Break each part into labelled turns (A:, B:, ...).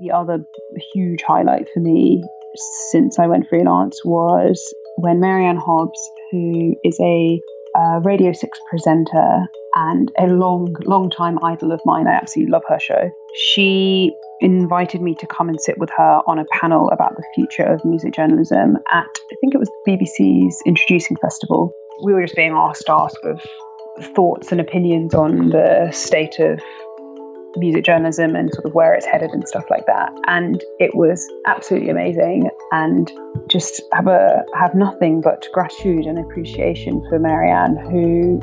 A: The other huge highlight for me since I went freelance was when Mary Anne Hobbs, who is a uh, Radio 6 presenter and a long, long time idol of mine, I absolutely love her show. She invited me to come and sit with her on a panel about the future of music journalism at, I think it was BBC's Introducing Festival. We were just being asked our sort of thoughts and opinions on the state of music journalism and sort of where it's headed and stuff like that. And it was absolutely amazing and just have a have nothing but gratitude and appreciation for Mary Anne who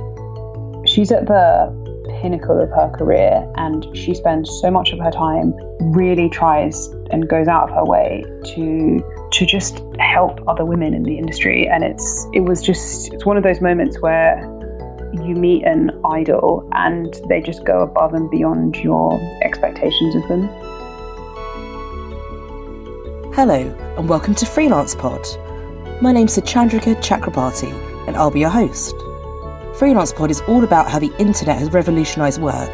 A: she's at the pinnacle of her career and she spends so much of her time really tries and goes out of her way to to just help other women in the industry and it's it was just it's one of those moments where you meet an idol and they just go above and beyond your expectations of them.
B: Hello, and welcome to Freelance Pod. My name's Chandrika Chakrabarti, and I'll be your host. Freelance Pod is all about how the internet has revolutionised work.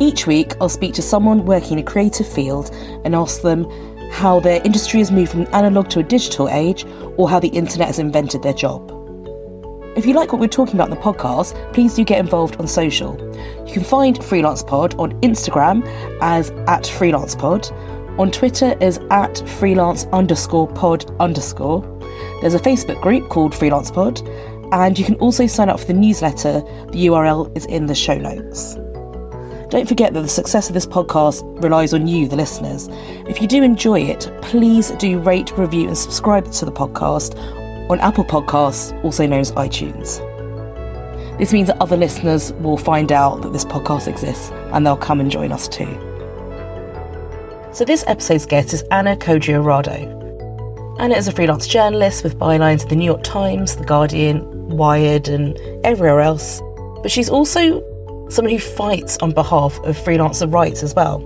B: Each week, I'll speak to someone working in a creative field and ask them how their industry has moved from analog to a digital age or how the internet has invented their job. If you like what we're talking about in the podcast, please do get involved on social. You can find Freelance Pod on Instagram as at Freelance Pod, on Twitter as at freelance underscore pod underscore. There's a Facebook group called Freelance Pod, and you can also sign up for the newsletter. The URL is in the show notes. Don't forget that the success of this podcast relies on you, the listeners. If you do enjoy it, please do rate, review, and subscribe to the podcast on Apple Podcasts, also known as iTunes. This means that other listeners will find out that this podcast exists and they'll come and join us too. So, this episode's guest is Anna Codrea-Rado. Anna is a freelance journalist with bylines in the New York Times, The Guardian, Wired, and everywhere else. But she's also someone who fights on behalf of freelancer rights as well.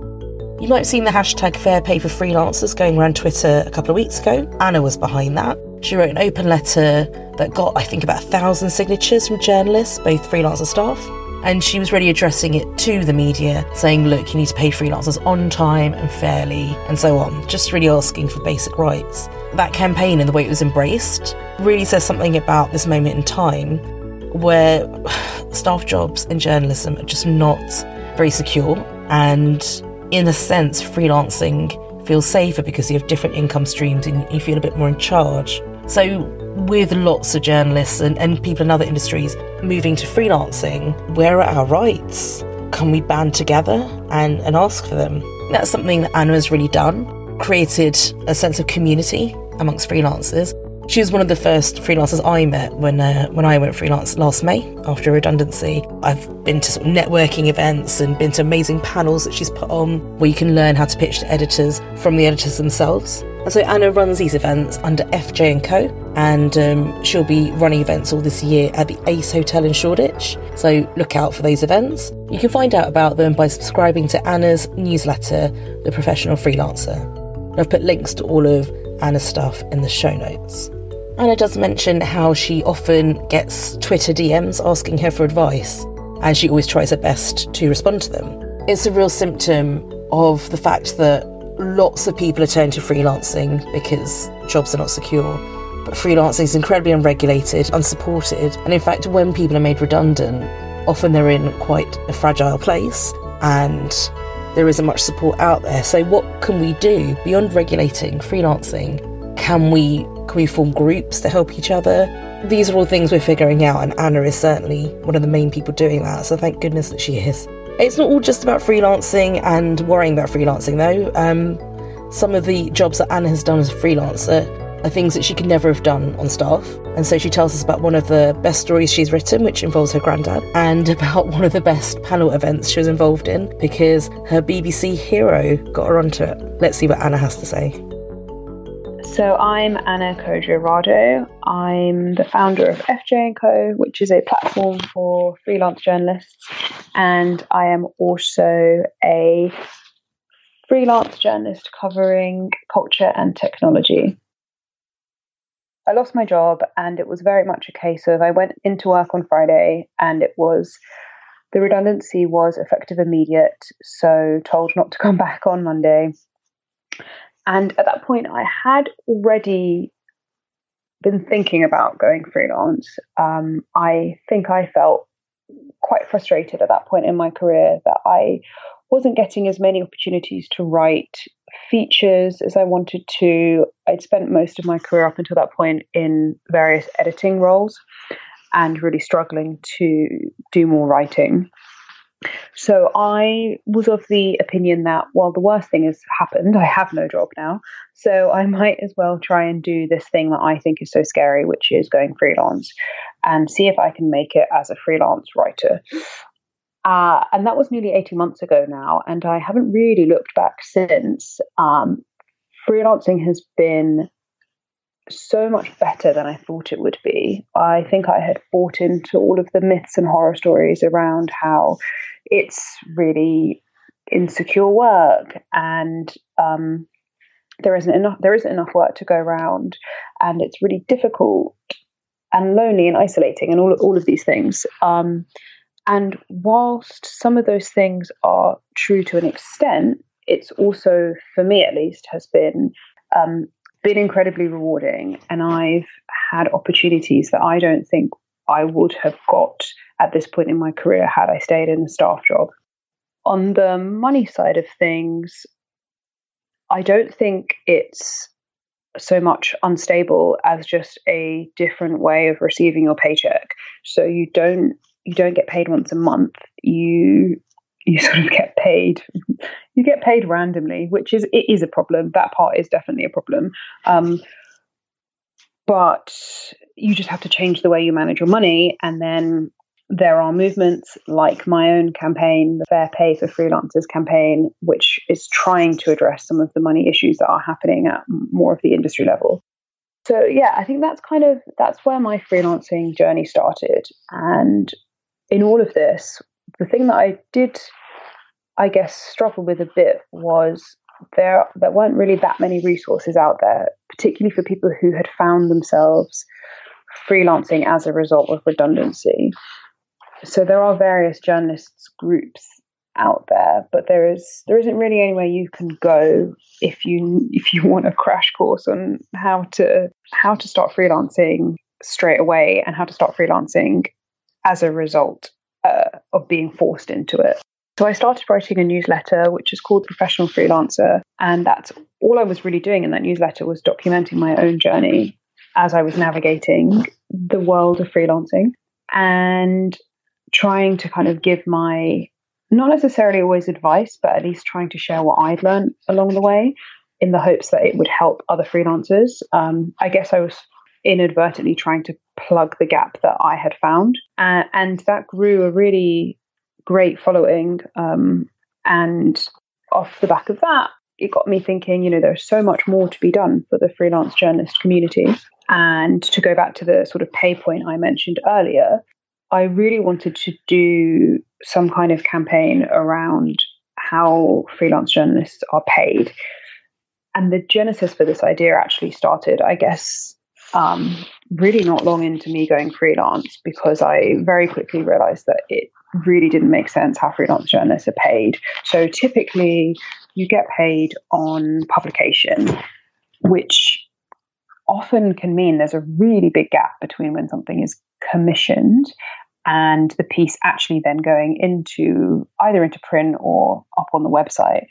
B: You might have seen the hashtag Fair Pay for Freelancers going around Twitter a couple of weeks ago. Anna was behind that. She wrote an open letter that got, I think, about a thousand signatures from journalists, both freelance and staff. And she was really addressing it to the media, saying, look, you need to pay freelancers on time and fairly, and so on. Just really asking for basic rights. That campaign and the way it was embraced really says something about this moment in time where staff jobs in journalism are just not very secure. And in a sense, freelancing feels safer because you have different income streams and you feel a bit more in charge. So, with lots of journalists and, and people in other industries moving to freelancing, where are our rights? Can we band together and, and ask for them? That's something that Anna has really done, created a sense of community amongst freelancers. She was one of the first freelancers I met when uh, when I went freelance last May after redundancy. I've been to sort of networking events and been to amazing panels that she's put on where you can learn how to pitch to editors from the editors themselves. So Anna runs these events under FJ & Co. And um, she'll be running events all this year at the Ace Hotel in Shoreditch. So look out for those events. You can find out about them by subscribing to Anna's newsletter, The Professional Freelancer. I've put links to all of Anna's stuff in the show notes. Anna does mention how she often gets Twitter DMs asking her for advice, and she always tries her best to respond to them. It's a real symptom of the fact that lots of people are turning to freelancing because jobs are not secure. But freelancing is incredibly unregulated, unsupported, and in fact, when people are made redundant, often they're in quite a fragile place and there isn't much support out there. So, what can we do beyond regulating freelancing? Can we can we form groups to help each other? These are all things we're figuring out, and Anna is certainly one of the main people doing that. So, thank goodness that she is. It's not all just about freelancing and worrying about freelancing, though. Um, some of the jobs that Anna has done as a freelancer are things that she could never have done on staff. And so she tells us about one of the best stories she's written, which involves her granddad, and about one of the best panel events she was involved in because her BBC hero got her onto it. Let's see what Anna has to say.
A: So I'm Anna Codrea-Rado. I'm the founder of FJ & Co, which is a platform for freelance journalists, and I am also a freelance journalist covering culture and technology. I lost my job, and it was very much a case of I went into work on Friday, and it was the redundancy was effective immediate, so told not to come back on Monday And at that point, I had already been thinking about going freelance. Um, I think I felt quite frustrated at that point in my career that I wasn't getting as many opportunities to write features as I wanted to. I'd spent most of my career up until that point in various editing roles and really struggling to do more writing. So I was of the opinion that, well, the worst thing has happened. I have no job now. So I might as well try and do this thing that I think is so scary, which is going freelance and see if I can make it as a freelance writer. Uh, and that was nearly 18 months ago now. And I haven't really looked back since. Um, freelancing has been so much better than I thought it would be. I think I had bought into all of the myths and horror stories around how it's really insecure work and um, there isn't enough there isn't enough work to go around and it's really difficult and lonely and isolating and all all of these things. Um, and whilst some of those things are true to an extent, it's also, for me at least, has been um, been incredibly rewarding. And I've had opportunities that I don't think I would have got at this point in my career had I stayed in a staff job. On the money side of things, I don't think it's so much unstable as just a different way of receiving your paycheck. So you don't you don't get paid once a month. You you sort of get paid you get paid randomly, which is it is a problem. That part is definitely a problem. Um, but you just have to change the way you manage your money and then there are movements like my own campaign, the Fair Pay for Freelancers campaign, which is trying to address some of the money issues that are happening at more of the industry level. So yeah, I think that's kind of that's where my freelancing journey started. And in all of this, the thing that I did, I guess, struggle with a bit was there there weren't really that many resources out there, particularly for people who had found themselves freelancing as a result of redundancy. So there are various journalists groups out there, but there is there isn't really anywhere you can go if you if you want a crash course on how to how to start freelancing straight away and how to start freelancing as a result uh, of being forced into it. So I started writing a newsletter, which is called Professional Freelancer, and that's all I was really doing in that newsletter was documenting my own journey as I was navigating the world of freelancing and trying to kind of give my not necessarily always advice, but at least trying to share what I'd learned along the way in the hopes that it would help other freelancers. Um, I guess I was inadvertently trying to plug the gap that I had found. Uh, and that grew a really great following. Um, and off the back of that, it got me thinking, you know, there's so much more to be done for the freelance journalist community. And to go back to the sort of pay point I mentioned earlier, I really wanted to do some kind of campaign around how freelance journalists are paid. And the genesis for this idea actually started, I guess, um, really not long into me going freelance because I very quickly realized that it really didn't make sense how freelance journalists are paid. So typically, you get paid on publication, which often can mean there's a really big gap between when something is commissioned and the piece actually then going into either into print or up on the website.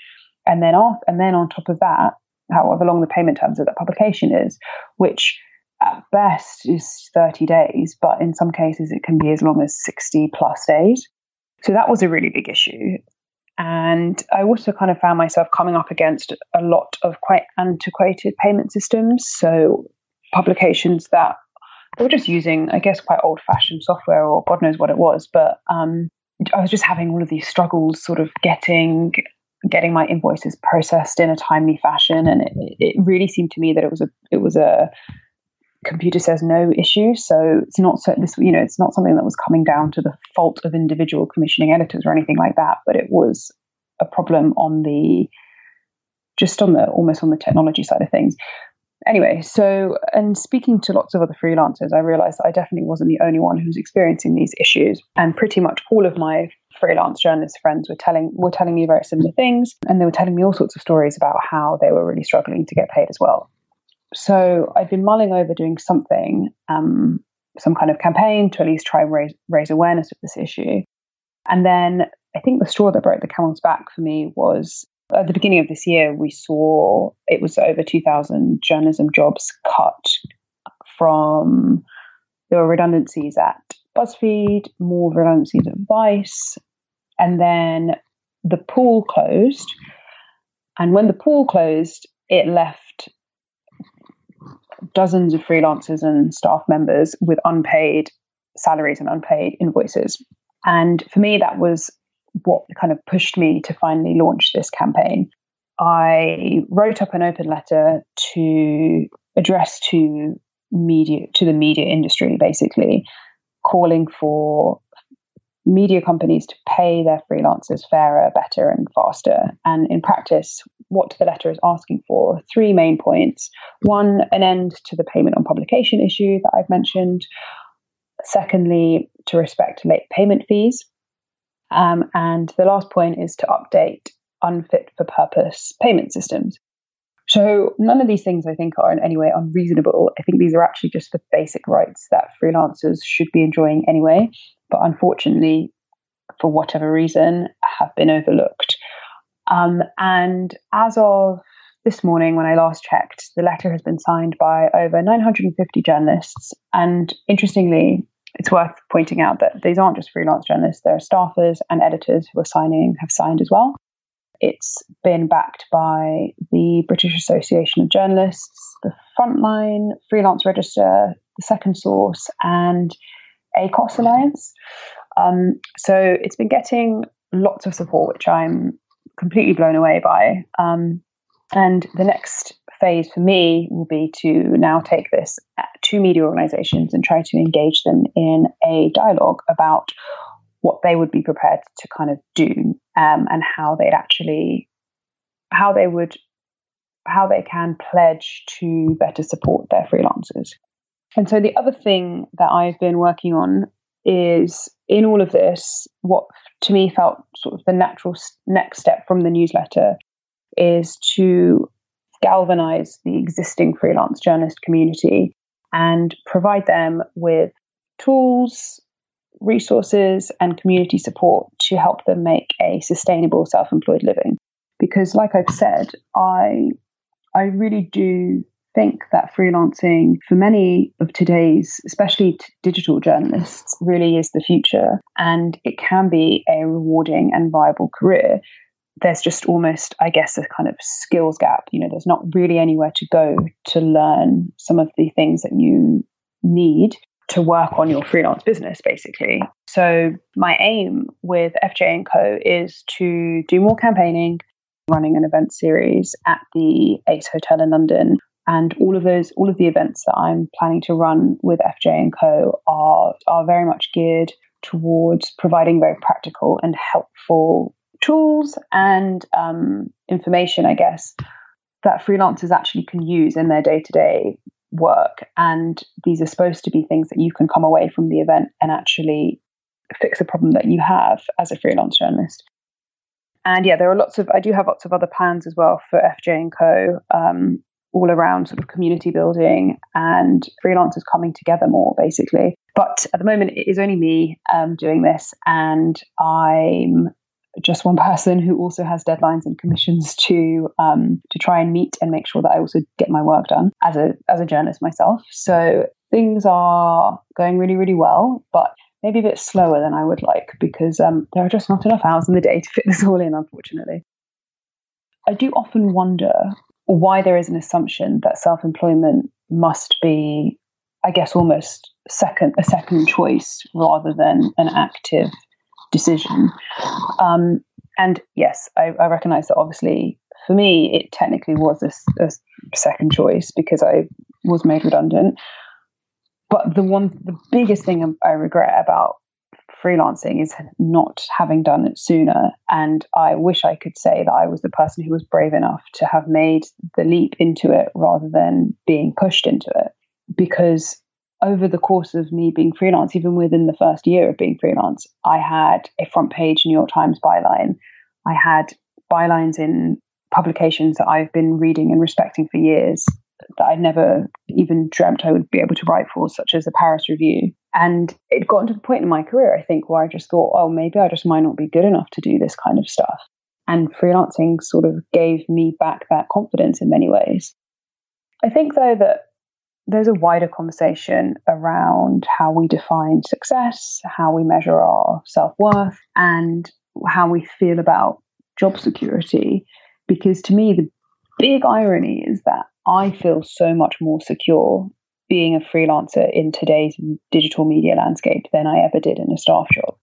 A: And then off and then on top of that, however long the payment terms of that publication is, which at best is 30 days, but in some cases it can be as long as 60 plus days. So that was a really big issue. And I also kind of found myself coming up against a lot of quite antiquated payment systems. So publications that were just using, I guess, quite old fashioned software or God knows what it was. But um, I was just having all of these struggles sort of getting getting my invoices processed in a timely fashion and it, it really seemed to me that it was a it was a computer says no issue. So it's not so this you know it's not something that was coming down to the fault of individual commissioning editors or anything like that, but it was a problem on the just on the almost on the technology side of things. Anyway, so and speaking to lots of other freelancers, I realized I definitely wasn't the only one who was experiencing these issues, and pretty much all of my freelance journalist friends were telling were telling me very similar things, and they were telling me all sorts of stories about how they were really struggling to get paid as well. So I'd been mulling over doing something, um, some kind of campaign to at least try and raise, raise awareness of this issue. And then I think the straw that broke the camel's back for me was at the beginning of this year, we saw it was over 2,000 journalism jobs cut from there were redundancies at BuzzFeed, more redundancies at Vice, and then the pool closed. And when the pool closed, it left dozens of freelancers and staff members with unpaid salaries and unpaid invoices. And for me, that was what kind of pushed me to finally launch this campaign. I wrote up an open letter to address to media to the media industry basically calling for media companies to pay their freelancers fairer, better, and faster. And in practice, what the letter is asking for three main points. One, an end to the payment on publication issue that I've mentioned. Secondly, to respect late payment fees. Um, and the last point is to update unfit for purpose payment systems. So none of these things I think are in any way unreasonable. I think these are actually just the basic rights that freelancers should be enjoying anyway, but unfortunately, for whatever reason, have been overlooked. Um, and as of this morning, when I last checked, the letter has been signed by over 950 journalists. And interestingly, it's worth pointing out that these aren't just freelance journalists, there are staffers and editors who are signing, have signed as well. It's been backed by the British Association of Journalists, the Frontline, Freelance Register, the Second Source, and ACOS Alliance. Um, so it's been getting lots of support, which I'm completely blown away by. Um, and the next phase for me will be to now take this to media organizations and try to engage them in a dialogue about what they would be prepared to kind of do um, and how they'd actually how they would how they can pledge to better support their freelancers and so the other thing that i've been working on is in all of this what to me felt sort of the natural next step from the newsletter is to galvanize the existing freelance journalist community and provide them with tools resources and community support to help them make a sustainable self-employed living. Because like i've said i i really do think that freelancing for many of today's especially t- digital journalists really is the future and it can be a rewarding and viable career there's just almost i guess a kind of skills gap you know there's not really anywhere to go to learn some of the things that you need to work on your freelance business basically. So my aim with FJ and Co is to do more campaigning, running an event series at the Ace Hotel in London. And all of those, all of the events that I'm planning to run with FJ and Co are are very much geared towards providing very practical and helpful tools and um, information, I guess, that freelancers actually can use in their day to day work. And these are supposed to be things that you can come away from the event and actually fix a problem that you have as a freelance journalist. And yeah, there are lots of, I do have lots of other plans as well for FJ and Co. Um, all around sort of community building and freelancers coming together more basically. But at the moment, it is only me um, doing this, and I'm just one person who also has deadlines and commissions to um, to try and meet and make sure that I also get my work done as a as a journalist myself. So things are going really really well, but maybe a bit slower than I would like because um, there are just not enough hours in the day to fit this all in, unfortunately. I do often wonder why there is an assumption that self employment must be, I guess, almost second a second choice rather than an active decision. Um, and yes, I, I recognize that obviously for me, it technically was a, a, second choice because I was made redundant. But the one, the biggest thing I regret about freelancing is not having done it sooner. And I wish I could say that I was the person who was brave enough to have made the leap into it rather than being pushed into it. Because over the course of me being freelance, even within the first year of being freelance, I had a front page New York Times byline. I had bylines in publications that I've been reading and respecting for years that I'd never even dreamt I would be able to write for, such as the Paris Review. And it got to the point in my career, I think, where I just thought, oh, maybe I just might not be good enough to do this kind of stuff. And freelancing sort of gave me back that confidence in many ways. I think, though, that there's a wider conversation around how we define success, how we measure our self worth, and how we feel about job security. Because to me, the big irony is that I feel so much more secure being a freelancer in today's digital media landscape than I ever did in a staff job.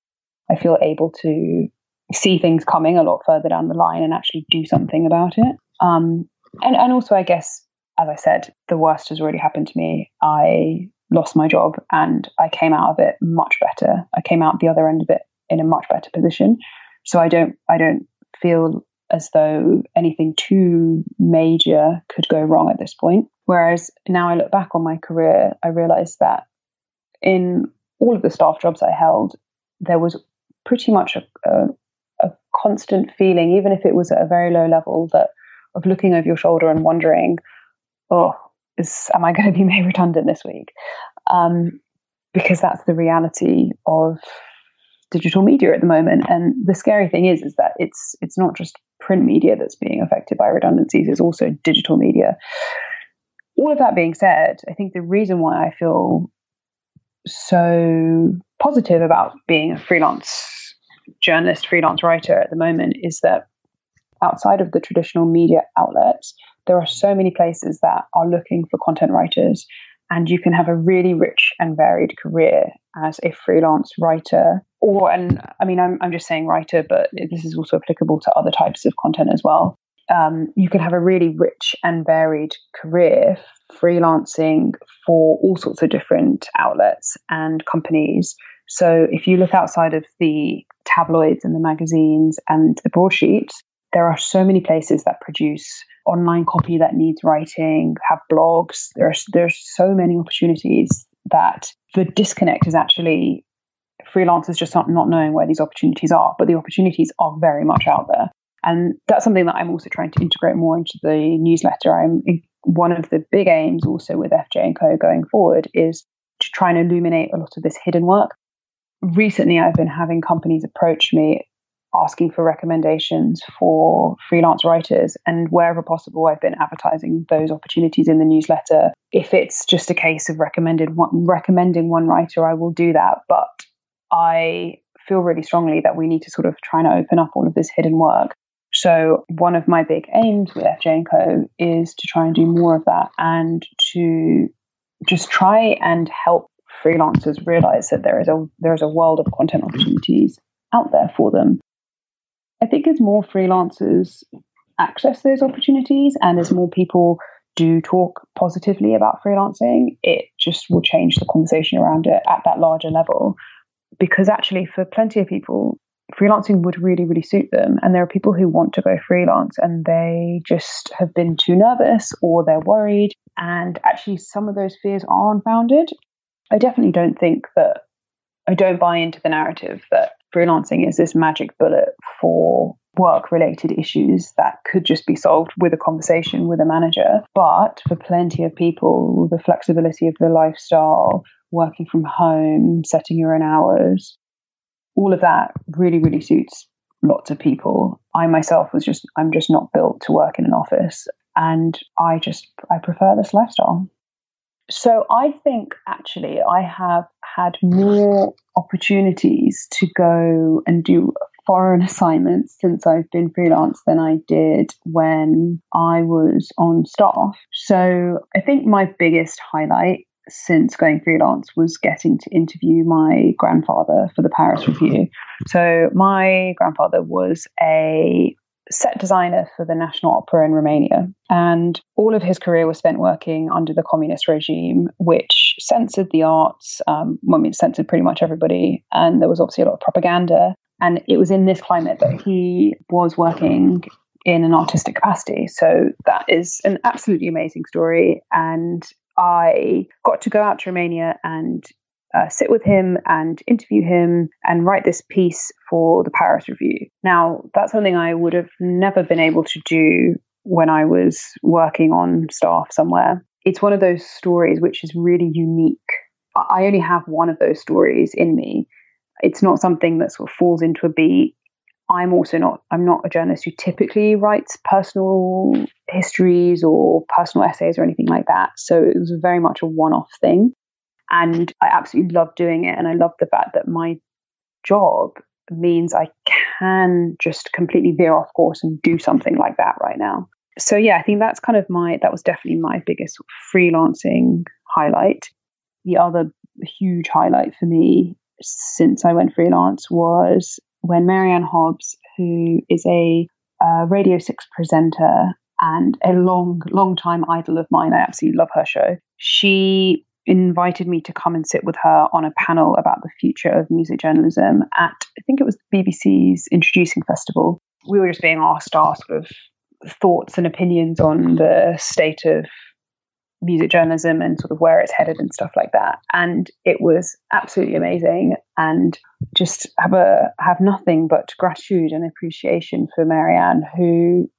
A: I feel able to see things coming a lot further down the line and actually do something about it. Um, and, and also, I guess, as I said, the worst has already happened to me. I lost my job and I came out of it much better. I came out the other end of it in a much better position. So I don't I don't feel as though anything too major could go wrong at this point. Whereas now I look back on my career, I realize that in all of the staff jobs I held, there was pretty much a, a, a constant feeling, even if it was at a very low level, that of looking over your shoulder and wondering, oh, is am I going to be made redundant this week? Um, because that's the reality of digital media at the moment. And the scary thing is, is that it's it's not just print media that's being affected by redundancies; it's also digital media. All of that being said, I think the reason why I feel so positive about being a freelance journalist, freelance writer at the moment is that outside of the traditional media outlets, there are so many places that are looking for content writers, and you can have a really rich and varied career as a freelance writer. Or, and I mean, I'm, I'm just saying writer, but this is also applicable to other types of content as well. Um, you can have a really rich and varied career freelancing for all sorts of different outlets and companies. So if you look outside of the tabloids and the magazines and the broadsheets, there are so many places that produce online copy that needs writing, have blogs. There's there's so many opportunities that the disconnect is actually freelancers just not, not knowing where these opportunities are, but the opportunities are very much out there. And that's something that I'm also trying to integrate more into the newsletter. I'm one of the big aims also with FJ and Co going forward is to try and illuminate a lot of this hidden work. Recently, I've been having companies approach me asking for recommendations for freelance writers. And wherever possible, I've been advertising those opportunities in the newsletter. If it's just a case of recommended one, recommending one writer, I will do that. But I feel really strongly that we need to sort of try and open up all of this hidden work. So one of my big aims with FJ and Co is to try and do more of that and to just try and help freelancers realize that there is a there is a world of content opportunities out there for them I think as more freelancers access those opportunities and as more people do talk positively about freelancing, it just will change the conversation around it at that larger level. Because actually, for plenty of people, freelancing would really, really suit them. And there are people who want to go freelance and they just have been too nervous or they're worried. And actually, some of those fears are unfounded. I definitely don't think that I don't buy into the narrative that freelancing is this magic bullet for work related issues that could just be solved with a conversation with a manager. But for plenty of people, the flexibility of the lifestyle, working from home, setting your own hours, all of that really, really suits lots of people. I myself was just, I'm just not built to work in an office. And I just, I prefer this lifestyle. So I think actually I have had more opportunities to go and do foreign assignments since I've been freelance than I did when I was on staff. So I think my biggest highlight since going freelance was getting to interview my grandfather for the Paris Review. So my grandfather was a set designer for the National Opera in Romania. And all of his career was spent working under the communist regime, which censored the arts. Um, well, I mean, censored pretty much everybody. And there was obviously a lot of propaganda. And it was in this climate that he was working in an artistic capacity. So that is an absolutely amazing story. And I got to go out to Romania and uh, sit with him and interview him and write this piece for the Paris Review. Now, that's something I would have never been able to do when I was working on staff somewhere. It's one of those stories which is really unique. I only have one of those stories in me. It's not something that sort of falls into a beat. I'm also not I'm not a journalist who typically writes personal histories or personal essays or anything like that. So it was very much a one-off thing. And I absolutely love doing it. And I love the fact that my job means I can just completely veer off course and do something like that right now. So yeah, I think that's kind of my that was definitely my biggest freelancing highlight. The other huge highlight for me since I went freelance was when Mary Anne Hobbs, who is a Radio 6 presenter and a long, long time idol of mine, I absolutely love her show. She invited me to come and sit with her on a panel about the future of music journalism at, I think it was the BBC's Introducing Festival. We were just being asked our sort of thoughts and opinions on the state of music journalism and sort of where it's headed and stuff like that. And it was absolutely amazing and just have a have nothing but gratitude and appreciation for Mary Anne who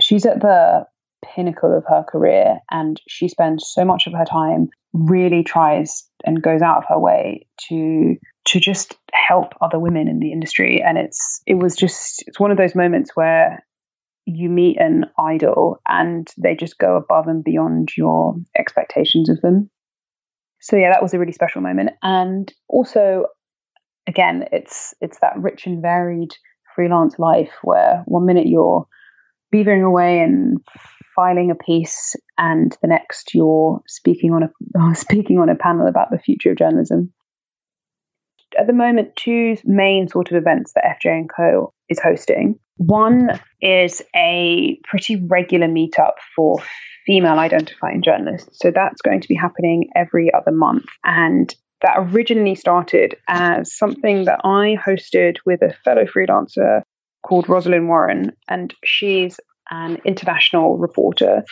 A: she's at the pinnacle of her career and she spends so much of her time really tries and goes out of her way to to just help other women in the industry and it's it was just it's one of those moments where you meet an idol and they just go above and beyond your expectations of them so yeah that was a really special moment and also again it's it's that rich and varied freelance life where one minute you're beavering away and filing a piece and the next you're speaking on a speaking on a panel about the future of journalism. At the moment, two main sort of events that FJ and Co is hosting. One is a pretty regular meetup for female identifying journalists. So that's going to be happening every other month. And that originally started as something that I hosted with a fellow freelancer called Rosalind Warren. And she's an international reporter.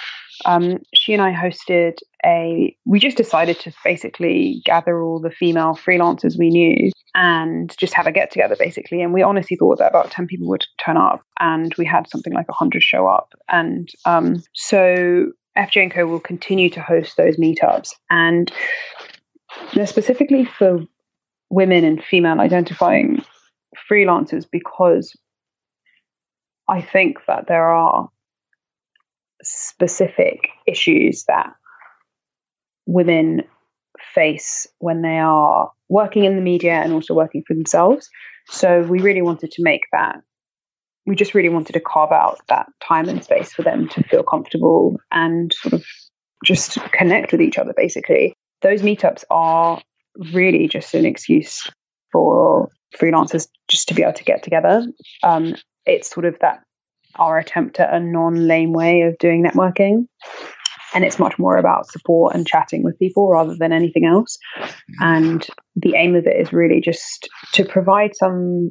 A: Um, she and I hosted a, we just decided to basically gather all the female freelancers we knew and just have a get together basically. And we honestly thought that about 10 people would turn up and we had something like 100 show up. And um, so FJ & Co will continue to host those meetups. And they're specifically for women and female identifying freelancers because I think that there are specific issues that women face when they are working in the media and also working for themselves. So we really wanted to make that. We just really wanted to carve out that time and space for them to feel comfortable and sort of just connect with each other, basically. Those meetups are really just an excuse for freelancers just to be able to get together. Um, it's sort of that our attempt at a non lame way of doing networking. And it's much more about support and chatting with people rather than anything else. And the aim of it is really just to provide some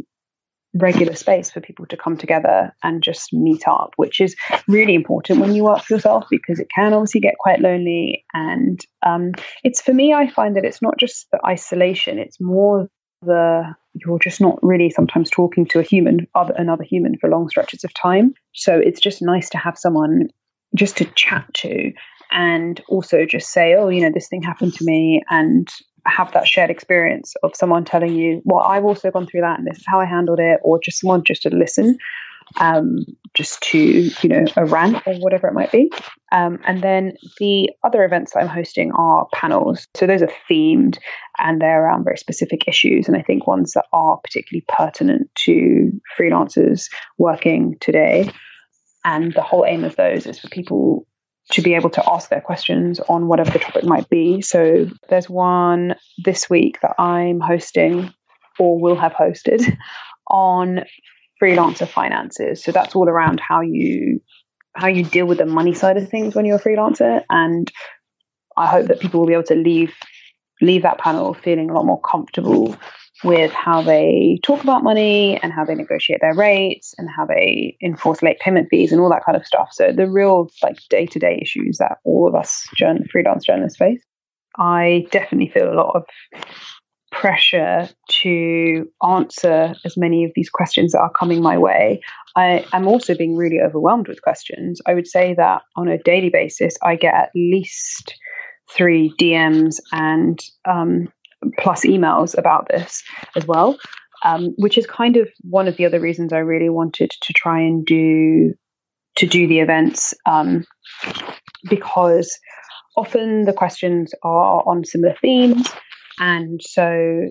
A: regular space for people to come together and just meet up, which is really important when you work for yourself because it can obviously get quite lonely. And um, it's for me, I find that it's not just the isolation, it's more the you're just not really sometimes talking to a human, other, another human for long stretches of time. So it's just nice to have someone just to chat to and also just say, oh, you know, this thing happened to me and have that shared experience of someone telling you, well, I've also gone through that and this is how I handled it, or just someone just to listen um, just to, you know, a rant or whatever it might be. Um, and then the other events that I'm hosting are panels. So those are themed and they're around very specific issues. And I think ones that are particularly pertinent to freelancers working today. And the whole aim of those is for people to be able to ask their questions on whatever the topic might be. So there's one this week that I'm hosting or will have hosted on freelancer finances. So that's all around how you how you deal with the money side of things when you're a freelancer. And I hope that people will be able to leave leave that panel feeling a lot more comfortable with how they talk about money and how they negotiate their rates and how they enforce late payment fees and all that kind of stuff. So the real like day to day issues that all of us freelance journalists face. I definitely feel a lot of pressure to answer as many of these questions that are coming my way. I am also being really overwhelmed with questions. I would say that on a daily basis, I get at least three DMs and um, plus emails about this as well, um, which is kind of one of the other reasons I really wanted to try and do to do the events um, because often the questions are on similar themes, and so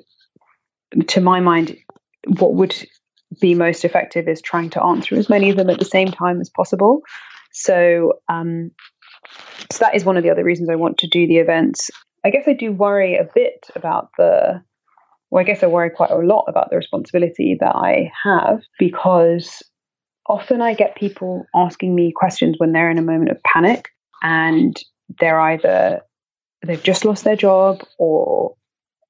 A: to my mind, what would be most effective is trying to answer as many of them at the same time as possible. So, um, so that is one of the other reasons I want to do the events I guess I do worry a bit about the, well, I guess I worry quite a lot about the responsibility that I have because often I get people asking me questions when they're in a moment of panic and they're either, they've just lost their job or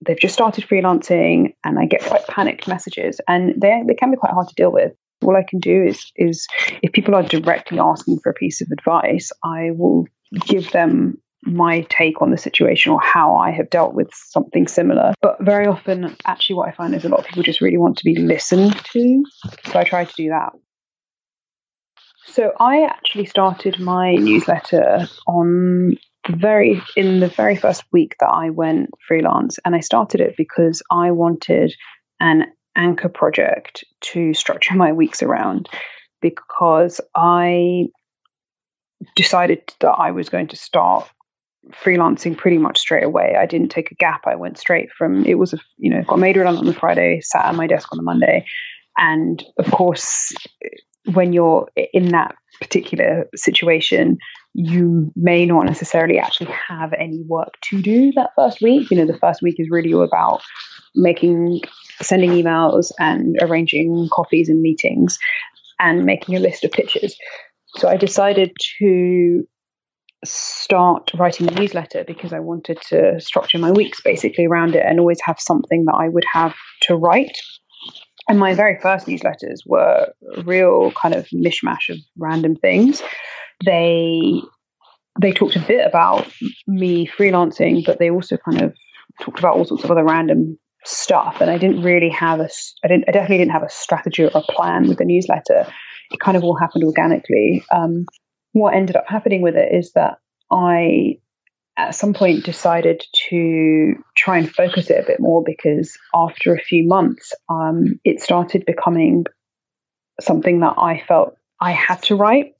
A: they've just started freelancing and I get quite panicked messages and they, they can be quite hard to deal with. All I can do is is if people are directly asking for a piece of advice, I will give them my take on the situation or how I have dealt with something similar. But very often, actually, what I find is a lot of people just really want to be listened to. So I try to do that. So I actually started my newsletter on very in the very first week that I went freelance, and I started it because I wanted an anchor project to structure my weeks around because I decided that I was going to start freelancing pretty much straight away. I didn't take a gap. I went straight from it was a you know got made redundant on the Friday, sat at my desk on the Monday, and of course, when you're in that particular situation, you may not necessarily actually have any work to do that first week. You know, the first week is really all about making sending emails and arranging coffees and meetings and making a list of pitches. So I decided to start writing a newsletter because I wanted to structure my weeks basically around it and always have something that I would have to write. And my very first newsletters were a real kind of mishmash of random things. They they talked a bit about me freelancing, but they also kind of talked about all sorts of other random stuff. And I didn't really have a, I didn't, I definitely didn't have a strategy or a plan with the newsletter. It kind of all happened organically. Um, what ended up happening with it is that I at some point decided to try and focus it a bit more because after a few months, um, it started becoming something that I felt I had to write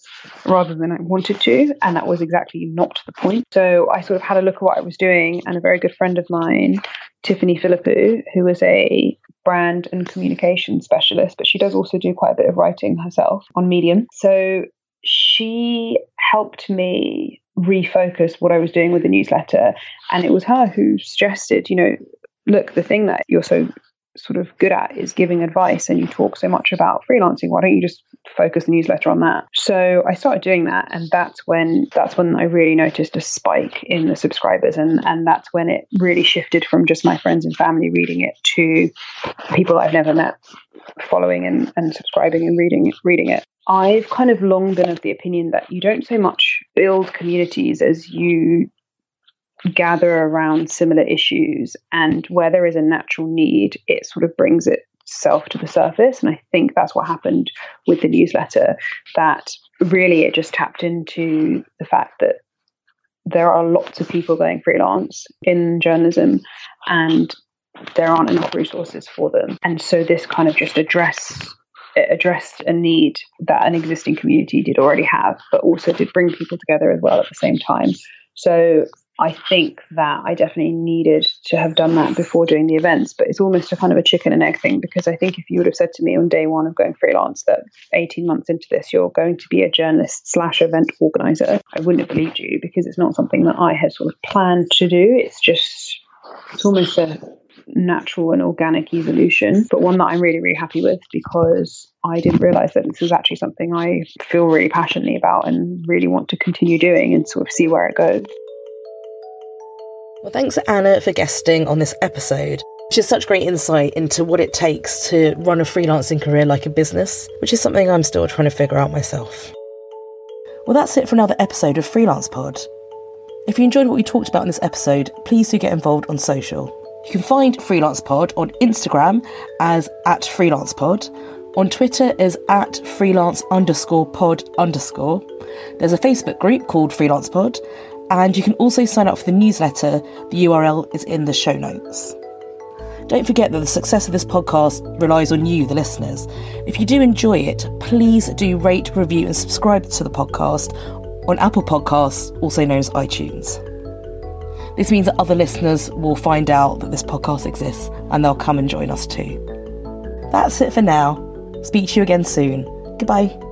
A: rather than I wanted to. And that was exactly not the point. So I sort of had a look at what I was doing, and a very good friend of mine, Tiffany Philippou, who is a brand and communication specialist, but she does also do quite a bit of writing herself on Medium. So she helped me refocus what I was doing with the newsletter. And it was her who suggested, you know, look, the thing that you're so sort of good at is giving advice and you talk so much about freelancing why don't you just focus the newsletter on that? So i started doing that and that's when that's when i really noticed a spike in the subscribers and and that's when it really shifted from just my friends and family reading it to people i've never met following and, and subscribing and reading reading it. I've kind of long been of the opinion that you don't so much build communities as you gather around similar issues, and where there is a natural need, it sort of brings itself to the surface. And I think that's what happened with the newsletter, that really it just tapped into the fact that there are lots of people going freelance in journalism and there aren't enough resources for them. And so this kind of just address addressed a need that an existing community did already have, but also did bring people together as well at the same time. So I think that I definitely needed to have done that before doing the events, but it's almost a kind of a chicken and egg thing because I think if you would have said to me on day one of going freelance that 18 months into this, you're going to be a journalist slash event organizer, I wouldn't have believed you because it's not something that I had sort of planned to do. It's just, it's almost a natural and organic evolution, but one that I'm really, really happy with because I didn't realize that this is actually something I feel really passionately about and really want to continue doing and sort of see where it goes.
B: Well, thanks, Anna, for guesting on this episode. which is such great insight into what it takes to run a freelancing career like a business, which is something I'm still trying to figure out myself. Well, that's it for another episode of Freelance Pod. If you enjoyed what we talked about in this episode, please do get involved on social. You can find Freelance Pod on Instagram as at Freelance Pod, on Twitter is at freelance underscore pod underscore. There's a Facebook group called Freelance Pod, and you can also sign up for the newsletter. The URL is in the show notes. Don't forget that the success of this podcast relies on you, the listeners. If you do enjoy it, please do rate, review, and subscribe to the podcast on Apple Podcasts, also known as iTunes. This means that other listeners will find out that this podcast exists and they'll come and join us too. That's it for now. Speak to you again soon. Goodbye.